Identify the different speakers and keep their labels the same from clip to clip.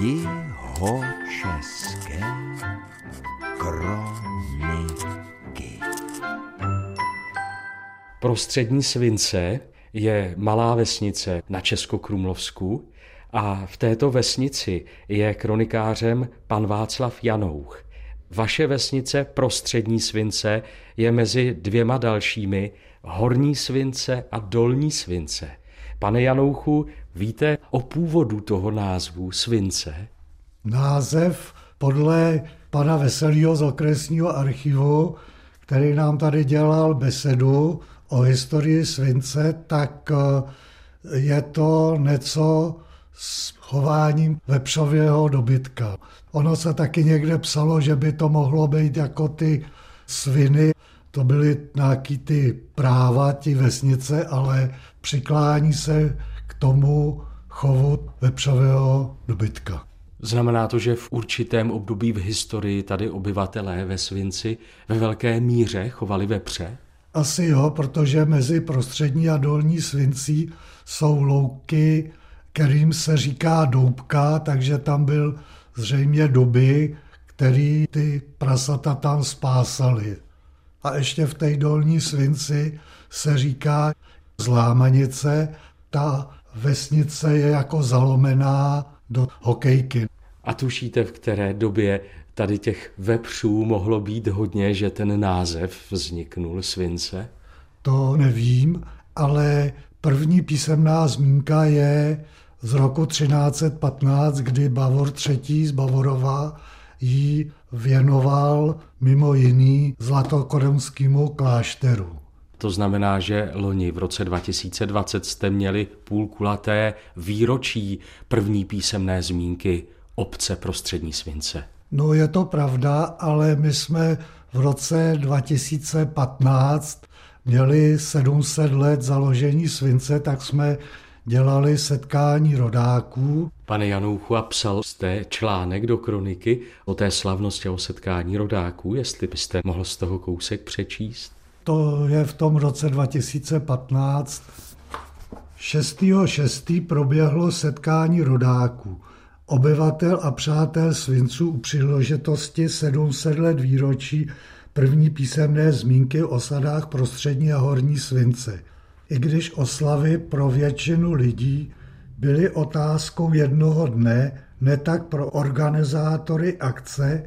Speaker 1: Jiho české kroniky.
Speaker 2: Prostřední Svince je malá vesnice na Českokrumlovsku a v této vesnici je kronikářem pan Václav Janouch. Vaše vesnice Prostřední Svince je mezi dvěma dalšími Horní Svince a Dolní Svince. Pane Janouchu, víte o původu toho názvu Svince?
Speaker 3: Název podle pana Veselýho z okresního archivu, který nám tady dělal besedu o historii Svince, tak eh, je to něco s chováním vepřového dobytka. Ono se taky někde psalo, že by to mohlo být jako ty sviny, to byly nějaký ty práva, ti vesnice, ale přiklání se tomu chovu vepřového dobytka.
Speaker 2: Znamená to, že v určitém období v historii tady obyvatelé ve Svinci ve velké míře chovali vepře?
Speaker 3: Asi jo, protože mezi prostřední a dolní Svincí jsou louky, kterým se říká doubka, takže tam byl zřejmě doby, který ty prasata tam spásali. A ještě v té dolní Svinci se říká zlámanice, ta vesnice je jako zalomená do hokejky.
Speaker 2: A tušíte, v které době tady těch vepřů mohlo být hodně, že ten název vzniknul Svince?
Speaker 3: To nevím, ale první písemná zmínka je z roku 1315, kdy Bavor III. z Bavorova jí věnoval mimo jiný zlatokoronskému klášteru.
Speaker 2: To znamená, že loni v roce 2020 jste měli půlkulaté výročí první písemné zmínky obce prostřední svince.
Speaker 3: No je to pravda, ale my jsme v roce 2015 měli 700 let založení svince, tak jsme dělali setkání rodáků.
Speaker 2: Pane Janouchu, a psal jste článek do kroniky o té slavnosti o setkání rodáků, jestli byste mohl z toho kousek přečíst?
Speaker 3: To je v tom roce 2015. 6.6. proběhlo setkání rodáků, obyvatel a přátel svinců u příležitosti 700 let výročí první písemné zmínky o osadách prostřední a horní svince – i když oslavy pro většinu lidí byly otázkou jednoho dne, ne tak pro organizátory akce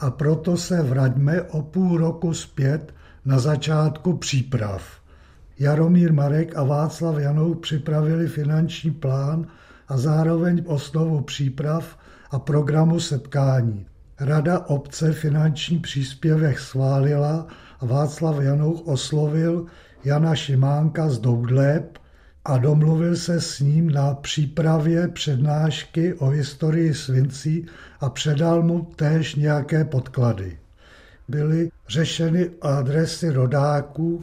Speaker 3: a proto se vraťme o půl roku zpět na začátku příprav. Jaromír Marek a Václav Janou připravili finanční plán a zároveň osnovu příprav a programu setkání. Rada obce finanční příspěvek schválila a Václav Janouch oslovil Jana Šimánka z Doudleb a domluvil se s ním na přípravě přednášky o historii Svincí a předal mu též nějaké podklady. Byly řešeny adresy rodáků.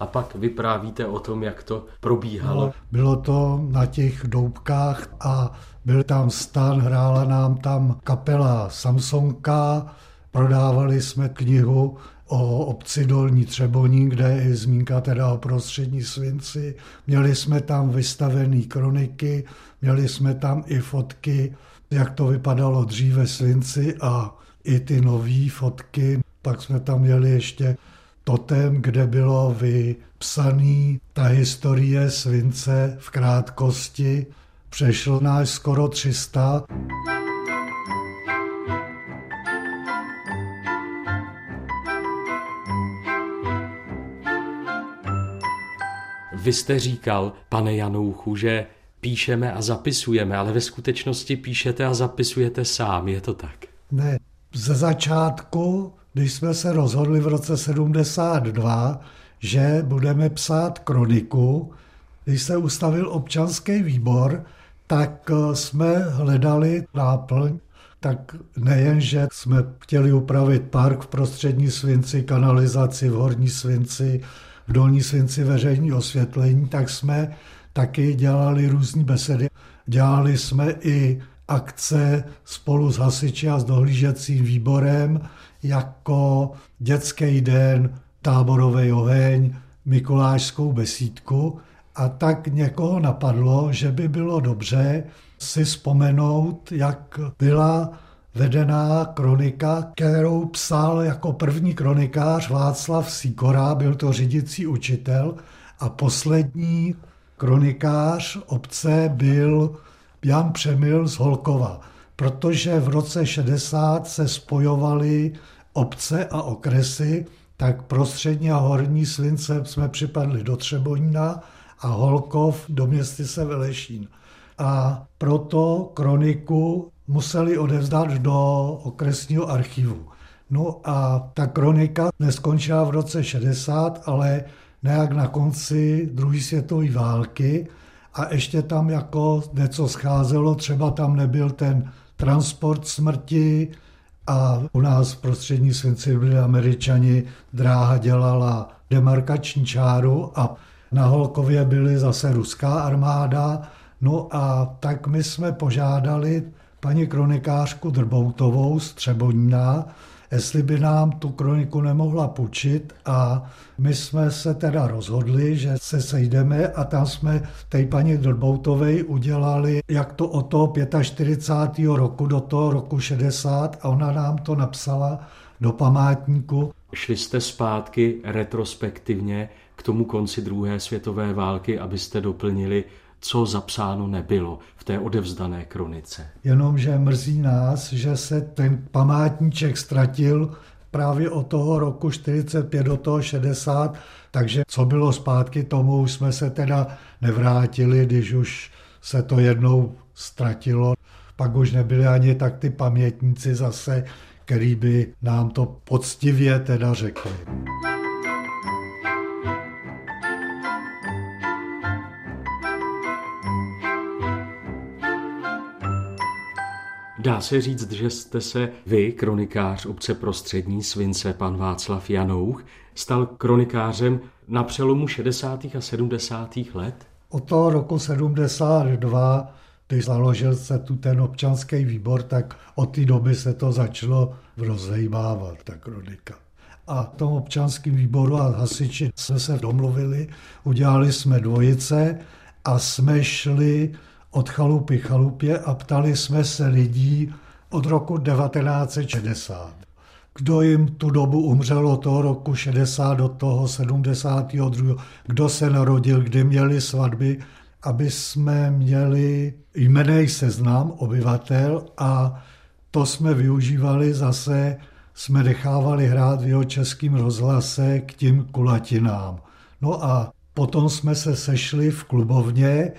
Speaker 2: A pak vyprávíte o tom, jak to probíhalo. No,
Speaker 3: bylo to na těch doubkách a byl tam stan, hrála nám tam kapela Samsonka, prodávali jsme knihu o obci Dolní Třeboní, kde je zmínka teda o prostřední svinci. Měli jsme tam vystavené kroniky, měli jsme tam i fotky, jak to vypadalo dříve svinci a i ty nové fotky. Pak jsme tam měli ještě totem, kde bylo vypsaný ta historie svince v krátkosti. Přešlo náš skoro 300.
Speaker 2: Vy jste říkal, pane Janouchu, že píšeme a zapisujeme, ale ve skutečnosti píšete a zapisujete sám, je to tak?
Speaker 3: Ne, ze začátku, když jsme se rozhodli v roce 72, že budeme psát kroniku, když se ustavil občanský výbor, tak eh, jsme hledali náplň, tak nejen, že jsme chtěli upravit park v prostřední Svinci, kanalizaci v Horní Svinci, v Dolní Svinci veřejní osvětlení, tak jsme taky dělali různé besedy. Dělali jsme i akce spolu s hasiči a s dohlížecím výborem jako dětský den, táborový oheň, Mikulášskou besídku. A tak někoho napadlo, že by bylo dobře si vzpomenout, jak byla vedená kronika, kterou psal jako první kronikář Václav Sikora, byl to řídící učitel, a poslední kronikář obce byl Jan Přemil z Holkova, protože v roce 60 se spojovaly obce a okresy, tak prostřední a horní Slince jsme připadli do Třebonína a Holkov do městyse Velešín. A proto kroniku museli odevzdat do okresního archivu. No a ta kronika neskončila v roce 60, ale nějak na konci druhé světové války a ještě tam jako něco scházelo, třeba tam nebyl ten transport smrti a u nás v prostřední světci byli američani, dráha dělala demarkační čáru a na Holkově byly zase ruská armáda, no a tak my jsme požádali paní kronikářku Drboutovou z Třebonína, jestli by nám tu kroniku nemohla půjčit a my jsme se teda rozhodli, že se sejdeme a tam jsme té paní Drboutovej udělali, jak to od toho 45. roku do toho roku 60 a ona nám to napsala do památníku.
Speaker 2: Šli jste zpátky retrospektivně k tomu konci druhé světové války, abyste doplnili co zapsáno nebylo v té odevzdané kronice.
Speaker 3: Jenomže mrzí nás, že se ten památníček ztratil právě od toho roku 45 do toho 60, takže co bylo zpátky tomu, jsme se teda nevrátili, když už se to jednou ztratilo. Pak už nebyli ani tak ty pamětníci zase, který by nám to poctivě teda řekli.
Speaker 2: Dá se říct, že jste se vy, kronikář obce prostřední Svince, pan Václav Janouch, stal kronikářem na přelomu 60. a 70. let?
Speaker 3: Od toho roku 72, když založil se tu ten občanský výbor, tak od té doby se to začalo rozhejbávat, ta kronika. A v tom občanském výboru a hasiči jsme se domluvili, udělali jsme dvojice a jsme šli od chalupy chalupě a ptali jsme se lidí od roku 1960. Kdo jim tu dobu umřel od toho roku 60 do toho 72. Kdo se narodil, kdy měli svatby, aby jsme měli jmenej seznam obyvatel a to jsme využívali zase, jsme nechávali hrát v jeho českým rozhlase k tím kulatinám. No a potom jsme se sešli v klubovně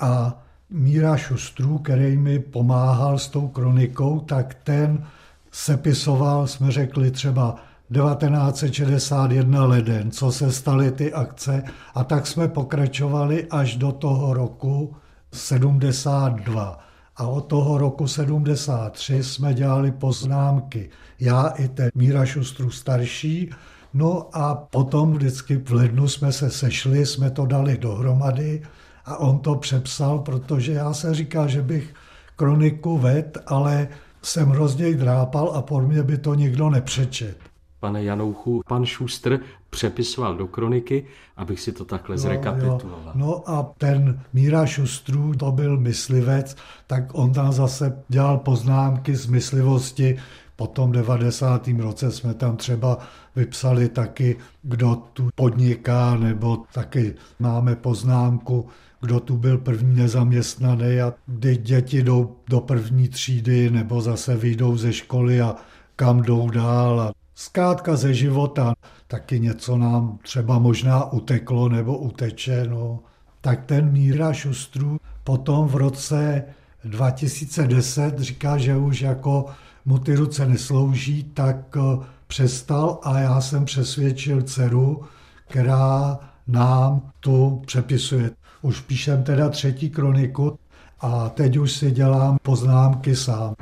Speaker 3: a Míra Šustrů, který mi pomáhal s tou kronikou, tak ten sepisoval, jsme řekli třeba 1961 leden, co se staly ty akce a tak jsme pokračovali až do toho roku 72. A od toho roku 73 jsme dělali poznámky. Já i ten Míra Šustru starší, No a potom vždycky v lednu jsme se sešli, jsme to dali dohromady a on to přepsal, protože já se říkal, že bych kroniku ved, ale jsem hrozně drápal a por mě by to nikdo nepřečet.
Speaker 2: Pane Janouchu, pan Šustr přepisoval do kroniky, abych si to takhle no, zrekapituloval. Jo.
Speaker 3: No a ten Míra Šustrů, to byl myslivec, tak on tam zase dělal poznámky z myslivosti. Po tom 90. roce jsme tam třeba vypsali taky, kdo tu podniká, nebo taky máme poznámku, kdo tu byl první nezaměstnaný a kdy děti jdou do první třídy nebo zase vyjdou ze školy a kam jdou dál. A zkrátka ze života taky něco nám třeba možná uteklo nebo uteče. No. Tak ten Míra Šustrů potom v roce 2010 říká, že už jako mu ty ruce neslouží, tak eh, přestal a já jsem přesvědčil dceru, která nám tu přepisuje. Už píšem teda třetí kroniku a teď už si dělám poznámky sám.